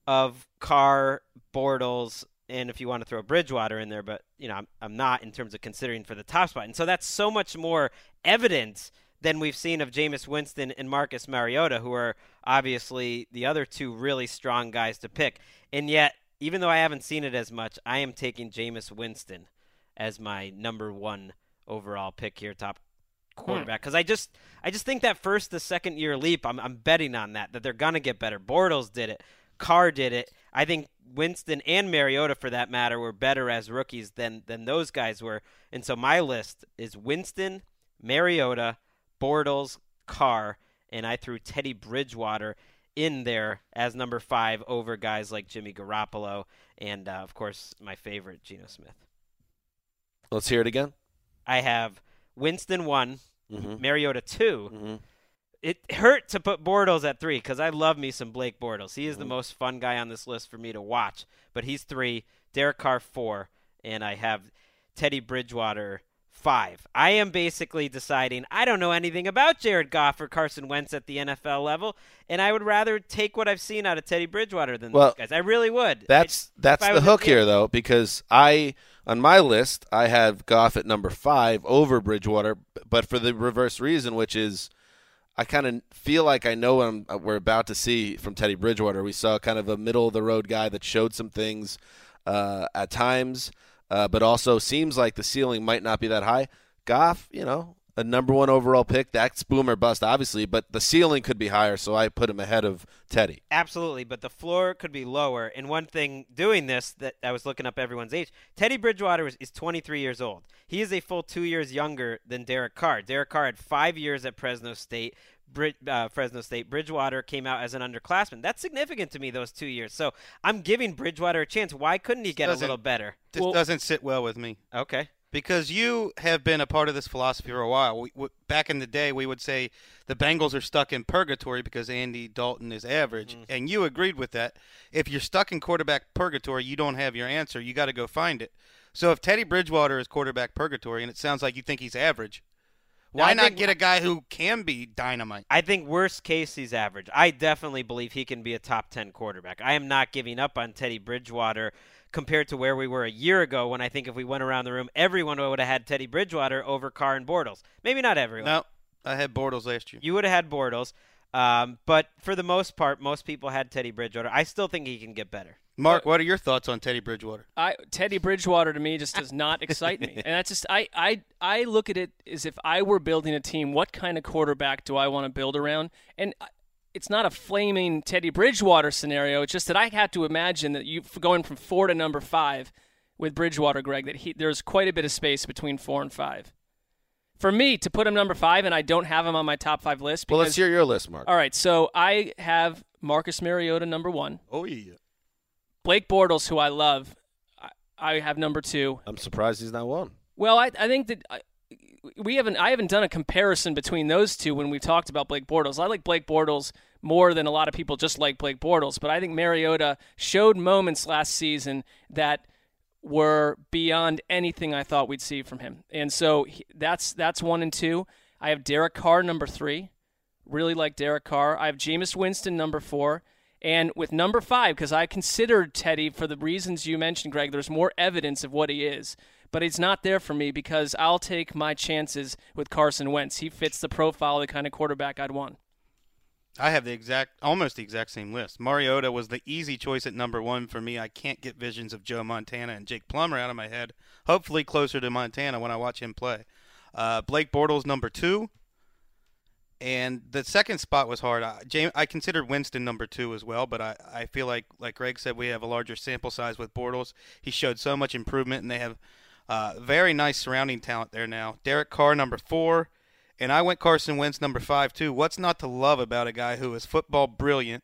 of Carr, Bortles, and if you want to throw Bridgewater in there, but you know I'm, I'm not in terms of considering for the top spot, and so that's so much more evidence than we've seen of Jameis Winston and Marcus Mariota, who are obviously the other two really strong guys to pick. And yet, even though I haven't seen it as much, I am taking Jameis Winston as my number one overall pick here, top hmm. quarterback. Because I just, I just think that first the second year leap, I'm, I'm betting on that that they're gonna get better. Bortles did it, Carr did it. I think Winston and Mariota, for that matter, were better as rookies than than those guys were. And so my list is Winston, Mariota, Bortles, Carr, and I threw Teddy Bridgewater in there as number five over guys like Jimmy Garoppolo and, uh, of course, my favorite, Geno Smith. Let's hear it again. I have Winston one, Mhm. Mariota 2 Mhm. It hurt to put Bortles at three because I love me some Blake Bortles. He is the most fun guy on this list for me to watch. But he's three, Derek Carr four, and I have Teddy Bridgewater five. I am basically deciding I don't know anything about Jared Goff or Carson Wentz at the NFL level, and I would rather take what I've seen out of Teddy Bridgewater than Well, those guys. I really would. That's I- that's the hook here, though, because I on my list I have Goff at number five over Bridgewater, but for the reverse reason, which is I kind of feel like I know what I'm, uh, we're about to see from Teddy Bridgewater. We saw kind of a middle of the road guy that showed some things uh, at times, uh, but also seems like the ceiling might not be that high. Goff, you know, a number one overall pick. That's boom or bust, obviously, but the ceiling could be higher, so I put him ahead of Teddy. Absolutely, but the floor could be lower. And one thing doing this that I was looking up everyone's age. Teddy Bridgewater is, is 23 years old. He is a full two years younger than Derek Carr. Derek Carr had five years at Fresno State. Brid, uh, Fresno State. Bridgewater came out as an underclassman. That's significant to me. Those two years. So I'm giving Bridgewater a chance. Why couldn't he get a little better? This doesn't sit well with me. Okay. Because you have been a part of this philosophy for a while. We, w back in the day, we would say the Bengals are stuck in purgatory because Andy Dalton is average, and you agreed with that. If you're stuck in quarterback purgatory, you don't have your answer. You got to go find it. So if Teddy Bridgewater is quarterback purgatory, and it sounds like you think he's average, No, why not think- get a guy who can be dynamite? I think worst case he's average. I definitely believe he can be a top 10 quarterback. I am not giving up on Teddy Bridgewater compared to where we were a year ago when I think if we went around the room everyone would have had Teddy Bridgewater over Carr and Bortles. Maybe not everyone. No, I had Bortles last year. You would have had Bortles. Um, but for the most part, most people had Teddy Bridgewater. I still think he can get better. Marc, what are your thoughts on Teddy Bridgewater? I Teddy Bridgewater to me just does not (laughs) excite me, and that's just I I I look at it as if I were building a team. What kind of quarterback do I want to build around? And it's not a flaming Teddy Bridgewater scenario. It's just that I had to imagine that you going from four to number five with Bridgewater, Greg. That he there's quite a bit of space between four and five. For me to put him number five, and I don't have him on my top five list. Well, let's hear your list, Marc. All right, so I have Marcus Mariota number one. Oh yeah. Blake Bortles, who I love, I, I have number two. I'm surprised he's not one. Well, I, I think that I, we haven't I haven't done a comparison between those two when we've talked about Blake Bortles. I like Blake Bortles more than a lot of people just like Blake Bortles, but I think Mariota showed moments last season that were beyond anything I thought we'd see from him. And so he, that's that's one and two. I have Derek Carr number three. Really like Derek Carr. I have Jameis Winston number four. And with number five, because I considered Teddy for the reasons you mentioned, Greg, there's more evidence of what he is. But it's not there for me because I'll take my chances with Carson Wentz. He fits the profile of the kind of quarterback I'd want. I have the exact, almost the exact same list. Mariota was the easy choice at number one for me. I can't get visions of Joe Montana and Jake Plummer out of my head. Hopefully, closer to Montana when I watch him play. Uh, Blake Bortles number two, and the second spot was hard. I, James, I considered Winston number two as well, but I, I feel like, like Greg said, we have a larger sample size with Bortles. He showed so much improvement, and they have uh, very nice surrounding talent there now. Derek Carr number four. And I went Carson Wentz number five too. What's not to love about a guy who is football brilliant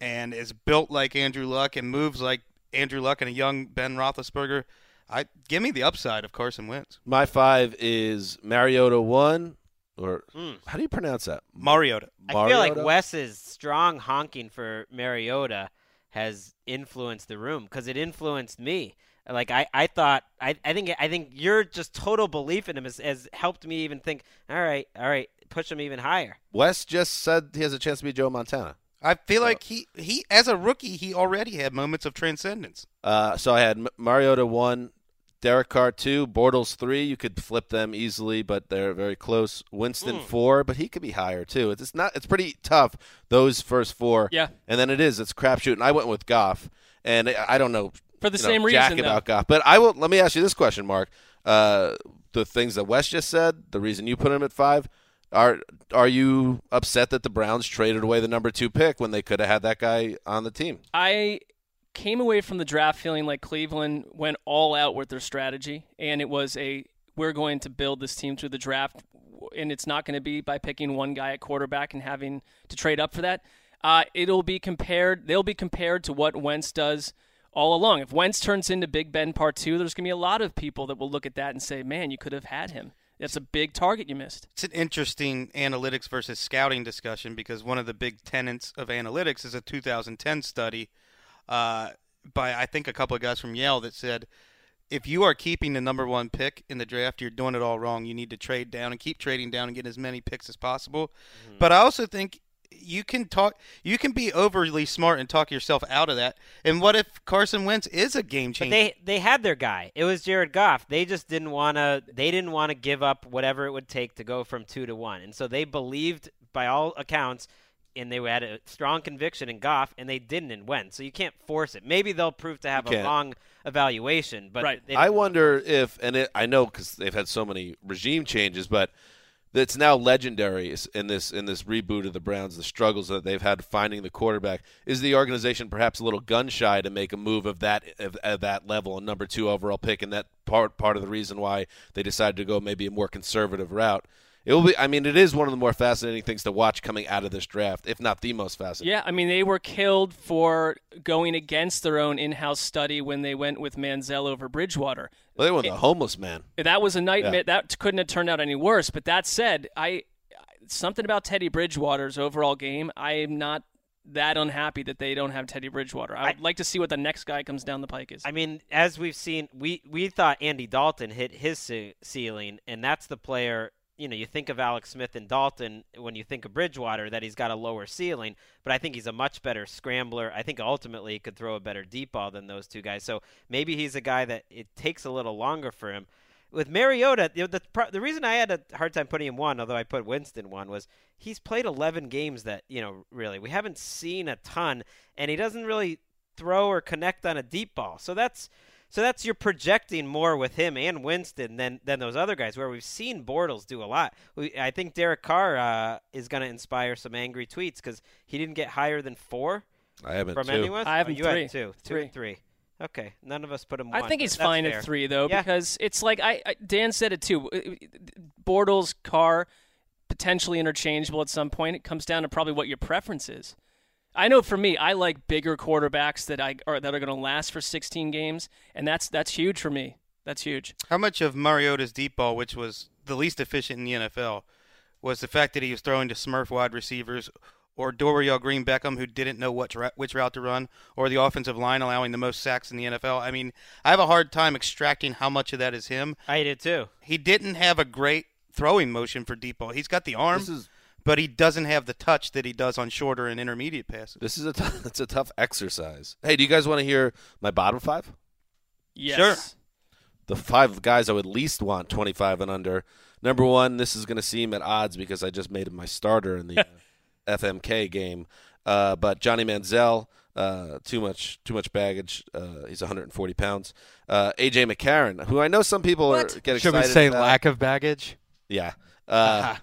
and is built like Andrew Luck and moves like Andrew Luck and a young Ben Roethlisberger? I give me the upside of Carson Wentz. My five is Mariota one, or how do you pronounce that? Mariota. I feel like Mariota? Wes's strong honking for Mariota has influenced the room because it influenced me. Like I, I thought I, I think I think your just total belief in him has, has helped me even think, all right, all right, push him even higher. Wes just said he has a chance to be Joe Montana. I feel like he, he as a rookie he already had moments of transcendence. Uh, so I had M- Mariota one, Derek Carr two, Bortles three. You could flip them easily, but they're very close. Winston Hmm. four, but he could be higher too. It's not. It's pretty tough those first four. Yeah. and then it is. It's crapshoot. And I went with Goff, and I I don't know For the you know, same jack reason, about Goff, but I will. Let me ask you this question, Marc. Uh, the things that Wes just said, the reason you put him at five. Are are you upset that the Browns traded away the number two pick when they could have had that guy on the team? I came away from the draft feeling like Cleveland went all out with their strategy, and it was a we're going to build this team through the draft, and it's not going to be by picking one guy at quarterback and having to trade up for that. Uh, it'll be compared. They'll be compared to what Wentz does all along. If Wentz turns into Big Ben Part Two, there's going to be a lot of people that will look at that and say, "Man, you could have had him." That's a big target you missed. It's an interesting analytics versus scouting discussion because one of the big tenets of analytics is a 2010 study uh, by I think a couple of guys from Yale that said if you are keeping the number one pick in the draft, you're doing it all wrong. You need to trade down and keep trading down and get as many picks as possible. But I also think you can talk you can be overly smart and talk yourself out of that. And what if Carson Wentz is a game But changer? they they had their guy. It was Jared Goff. They just didn't want to. They didn't want to give up whatever it would take to go from two to one. And so they believed, by all accounts, and they had a strong conviction in Goff, and they didn't in Wentz. So you can't force it. Maybe they'll prove to have a can't. wrong evaluation. But Right. I didn't- wonder if, and it, I know because they've had so many regime changes, but it's now legendary in this in this reboot of the Browns. The struggles that they've had finding the quarterback is the organization perhaps a little gun shy to make a move of that of, of that level, a number two overall pick, and that part part of the reason why they decided to go maybe a more conservative route. It will be. I mean, it is one of the more fascinating things to watch coming out of this draft, if not the most fascinating. Yeah, I mean they were killed for going against their own in-house study when they went with Manziel over Bridgewater. Well, they went the homeless man. That was a nightmare. Yeah. That couldn't have turned out any worse. But that said, I something about Teddy Bridgewater's overall game. I am not that unhappy that they don't have Teddy Bridgewater. I would like to see what the next guy comes down the pike is. I mean, as we've seen, we we thought Andy Dalton hit his ce- ceiling, and that's the player. You know, you think of Alex Smith and Dalton when you think of Bridgewater, that he's got a lower ceiling, but I think he's a much better scrambler. I think ultimately he could throw a better deep ball than those two guys. So maybe he's a guy that it takes a little longer for him. With Mariota, the the reason I had a hard time putting him one, although I put Winston one, was he's played 11 games that you know really we haven't seen a ton, and he doesn't really throw or connect on a deep ball. So that's so that's you're projecting more with him and Winston than than those other guys. Where we've seen Bortles do a lot. We, I think Derek Carr uh, is going to inspire some angry tweets because he didn't get higher than four I haven't from too. anyone. I have oh, him you three. had two, two Three. and three. Okay, none of us put him. I one, I think he's that's fine fair. at three though Yeah. because it's like I, I Dan said it too. Bortles, Carr, potentially interchangeable at some point. It comes down to probably what your preference is. I know for me, I like bigger quarterbacks that I or that are going to last for 16 games, and that's that's huge for me. That's huge. How much of Mariota's deep ball, which was the least efficient in the NFL, was the fact that he was throwing to Smurf wide receivers or Dorial Green Beckham, who didn't know what which route to run, or the offensive line allowing the most sacks in the NFL? I mean, I have a hard time extracting how much of that is him. I did too. He didn't have a great throwing motion for deep ball. He's got the arm, This is but he doesn't have the touch that he does on shorter and intermediate passes. this is a t- (laughs) it's a tough exercise. Hey, do you guys want to hear my bottom five? Yes. the five guys I would least want 25 and under. Number one, this is going to seem at odds because I just made him my starter in the (laughs) uh, FMK game. Uh, but Johnny Manziel, uh, too much, too much baggage. Uh, he's 140 pounds. Uh, AJ McCarron, who I know some people are get Should we say about. lack of baggage? Yeah. Uh,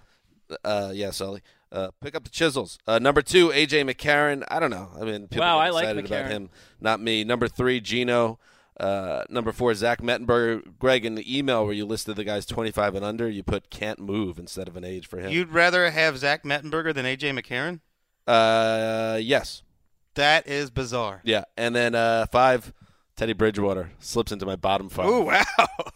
uh, yeah, Sully. Uh, pick up the chisels. Uh, number two, AJ McCarron. I don't know. I mean, people Wow, get I like excited about him, not me. Number three, Geno. Uh, number four, Zach Mettenberger. Greg, in the email where you listed the guys 25 and under, you put can't move instead of an age for him. You'd rather have Zach Mettenberger than AJ McCarron? uh, yes. That is bizarre. Yeah. And then uh, five, Teddy Bridgewater slips into my bottom five. Oh wow!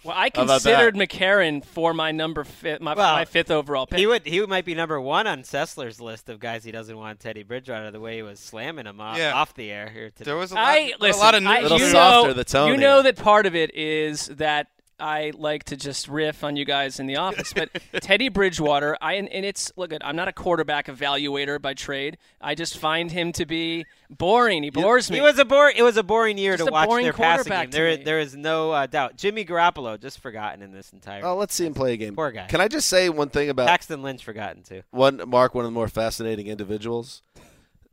Well, I considered that? McCarron for my number fi- my, Well, my fifth overall pick. He would he might be number one on Sessler's list of guys he doesn't want Teddy Bridgewater the way he was slamming him off, Yeah. off the air here today. There was a lot, I a listen. lot of I, news. Little you softer, know, the tone You know here. that part of it is that I like to just riff on you guys in the office, but (laughs) Teddy Bridgewater, I and, and it's look at I'm not a quarterback evaluator by trade. I just find him to be boring. He bores me. It was a bore. It was a boring year Just to a watch boring their passing game. to There, me. there is no uh, doubt. Jimmy Garoppolo just forgotten in this entire. Oh, let's see him play a game. Poor guy. Can I just say one thing about Paxton Lynch forgotten too. one Marc, one of the more fascinating individuals.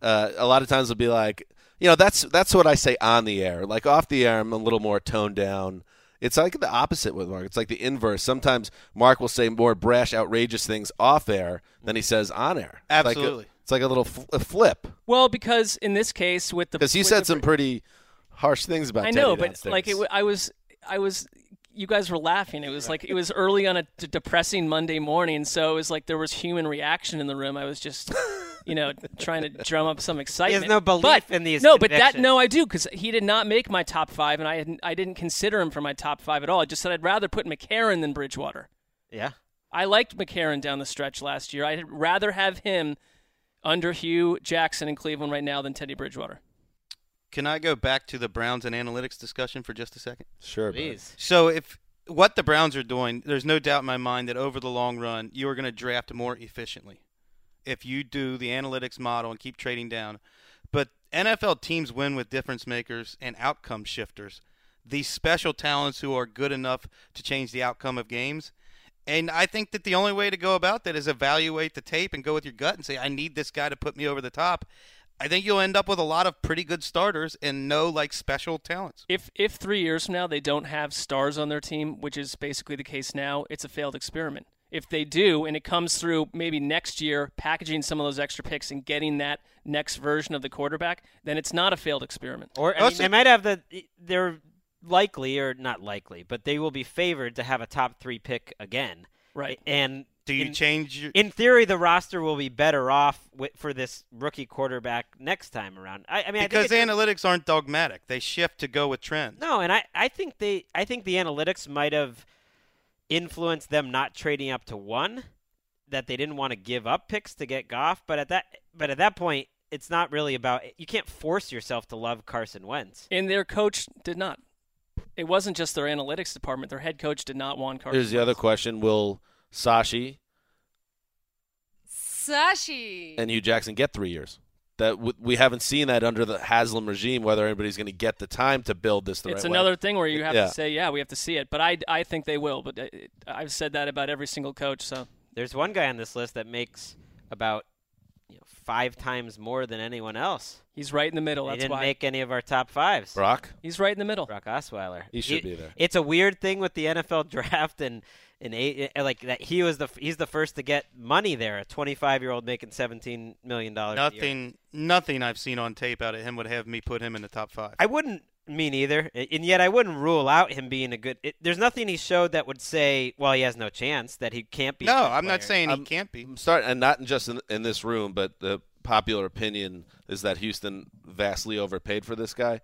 Uh, a lot of times will be like, you know, that's that's what I say on the air. Like off the air, I'm a little more toned down. It's like the opposite with Marc. It's like the inverse. Sometimes Marc will say more brash, outrageous things off air than he says on air. It's like a- Absolutely. it's like a little fl- a flip well, because in this case with the because he said the- some pretty harsh things about. I know, Teddy but downstairs. like it, w- I was, I was. You guys were laughing. It was like it was early on a d- depressing Monday morning, so it was like there was human reaction in the room. I was just, you know, trying to drum up some excitement. There's no belief but, in these No, but that no, I do because he did not make my top five, and I hadn't, I didn't consider him for my top five at all. I just said I'd rather put McCarron than Bridgewater. Yeah. I liked McCarron down the stretch last year. I'd rather have him under Hue Jackson in Cleveland right now than Teddy Bridgewater. Can I go back to the Browns and analytics discussion for just a second? sure, bud. Please. So if what the Browns are doing, there's no doubt in my mind that over the long run, you are going to draft more efficiently if you do the analytics model and keep trading down. But NFL teams win with difference makers and outcome shifters. These special talents who are good enough to change the outcome of games. And I think that the only way to go about that is evaluate the tape and go with your gut and say, I need this guy to put me over the top. I think you'll end up with a lot of pretty good starters and no like special talents. If if three years from now they don't have stars on their team, which is basically the case now, it's a failed experiment. If they do, and it comes through maybe next year, packaging some of those extra picks and getting that next version of the quarterback, then it's not a failed experiment. Or I mean, they might have the. They're likely or not likely, but they will be favored to have a top three pick again. Right. And Do you in, change your in theory, the roster will be better off with, for this rookie quarterback next time around. I, I mean, because I think analytics aren't dogmatic. They shift to go with trends. No, and I, I think they I think the analytics might have influenced them not trading up to one, that they didn't want to give up picks to get Goff. But at that but at that point, it's not really about you can't force yourself to love Carson Wentz. And their coach did not. It wasn't just their analytics department. Their head coach did not want Carson. Here's the other question: Will Sashi Sashi. and Hue Jackson get three years? That w- we haven't seen that under the Haslam regime. Whether anybody's going to get the time to build this the It's right way. another thing where you have Yeah. to say, yeah, we have to see it. But I, I think they will. But uh, I've said that about every single coach. So There's one guy on this list that makes about you know, five times more than anyone else. he's right in the middle. He That's didn't why make any of our top fives. Brock. he's right in the middle. Brock Osweiler. He should be there. It's a weird thing with the NFL (laughs) draft and and eight, like that. He was the he's the first to get money there. A 25 year old making 17 million dollars. Nothing, nothing I've seen on tape out of him would have me put him in the top five. I wouldn't mean either, and yet I wouldn't rule out him being a good. It, there's nothing he showed that would say, well, he has no chance that he can't be. no, good I'm not saying he I'm- can't be. I'm starting, and not just in, in this room, but the popular opinion is that Houston vastly overpaid for this guy.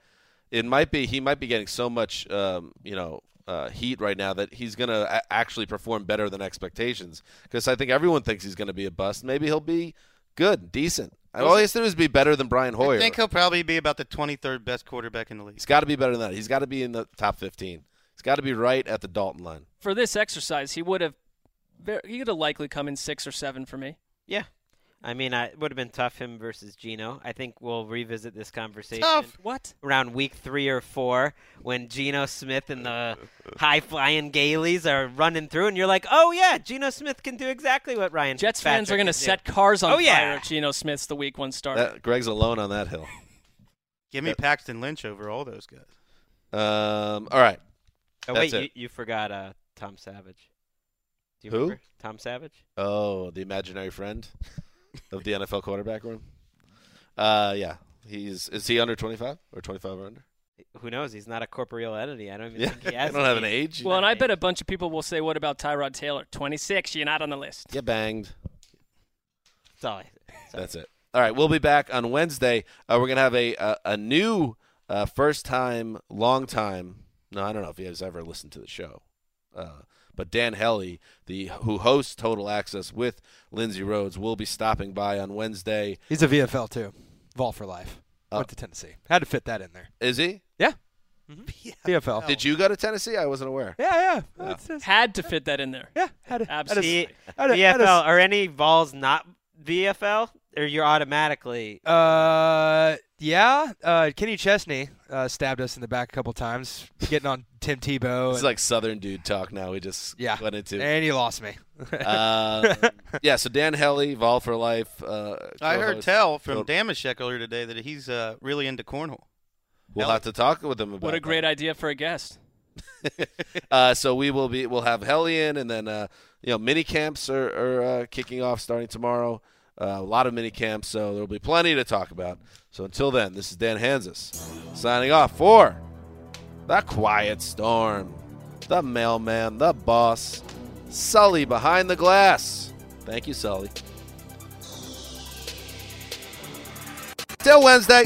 It might be he might be getting so much, um, you know, uh, heat right now that he's going to a- actually perform better than expectations. Because I think everyone thinks he's going to be a bust. Maybe he'll be good, decent. All he has to do is be better than Brian Hoyer. I think he'll probably be about the 23rd best quarterback in the league. he's got to be better than that. He's got to be in the top 15. He's got to be right at the Dalton line. For this exercise, he would have. He would have likely come in six or seven for me. Yeah, I mean, I, it would have been tough him versus Geno. I think we'll revisit this conversation. Tough. What? around week three or four when Geno Smith and the high flying Galeys are running through, and you're like, oh yeah, Geno Smith can do exactly what Ryan. Jets fans are going going to set cars on Oh, fire yeah. if Geno Smith's the week one starter. That, Greg's alone on that hill. (laughs) Give me Paxton Lynch over all those guys. Um, all right. Oh That's wait, it. you, you forgot uh, Tom Savage. Do you Who? remember Tom Savage? Oh, the imaginary friend of the NFL quarterback room. Uh, yeah, he's is he under twenty five or twenty five or under? Who knows? He's not a corporeal entity. I don't even Yeah, think he (laughs) I don't have an age. well, and I bet a bunch of people will say, "What about Tyrod Taylor? 26. You're not on the list." Get banged. That's all. I, so- That's it. All right, we'll be back on Wednesday. Uh, we're gonna have a a, a new uh, first time, long time. No, I don't know if he has ever listened to the show. Uh, but Dan Hellie, the who hosts Total Access with Lindsay Rhodes, will be stopping by on Wednesday. He's a VFL too. Vol for life. Oh. Went to Tennessee. Had to fit that in there. Is he? Yeah. VFL. Did you go to Tennessee? I wasn't aware. Yeah, yeah. That's- that's- Had to fit that in there. yeah, had a, had a- Absolutely. had a- had a- VFL are any Vols not VFL, or you're automatically? Uh, yeah. Uh, Kenny Chesney uh, stabbed us in the back a couple times, getting on (laughs) Tim Tebow. It's and- like Southern dude talk now. We just yeah, went into. and he lost me. Uh, (laughs) yeah, so Dan Hellie, Vol for Life. Uh, I heard tell from Go- Damashek earlier today that he's uh, really into cornhole. We'll have to talk with him about. What a that. great idea for a guest. (laughs) uh, so we will be we'll have Hellie in, and then uh, you know mini camps are, are uh, kicking off starting tomorrow. Uh, a lot of mini camps, so there will be plenty to talk about. So until then, this is Dan Hanzus signing off for the Quiet Storm, the mailman, the boss, Sully behind the glass. Thank you, Sully. Till Wednesday.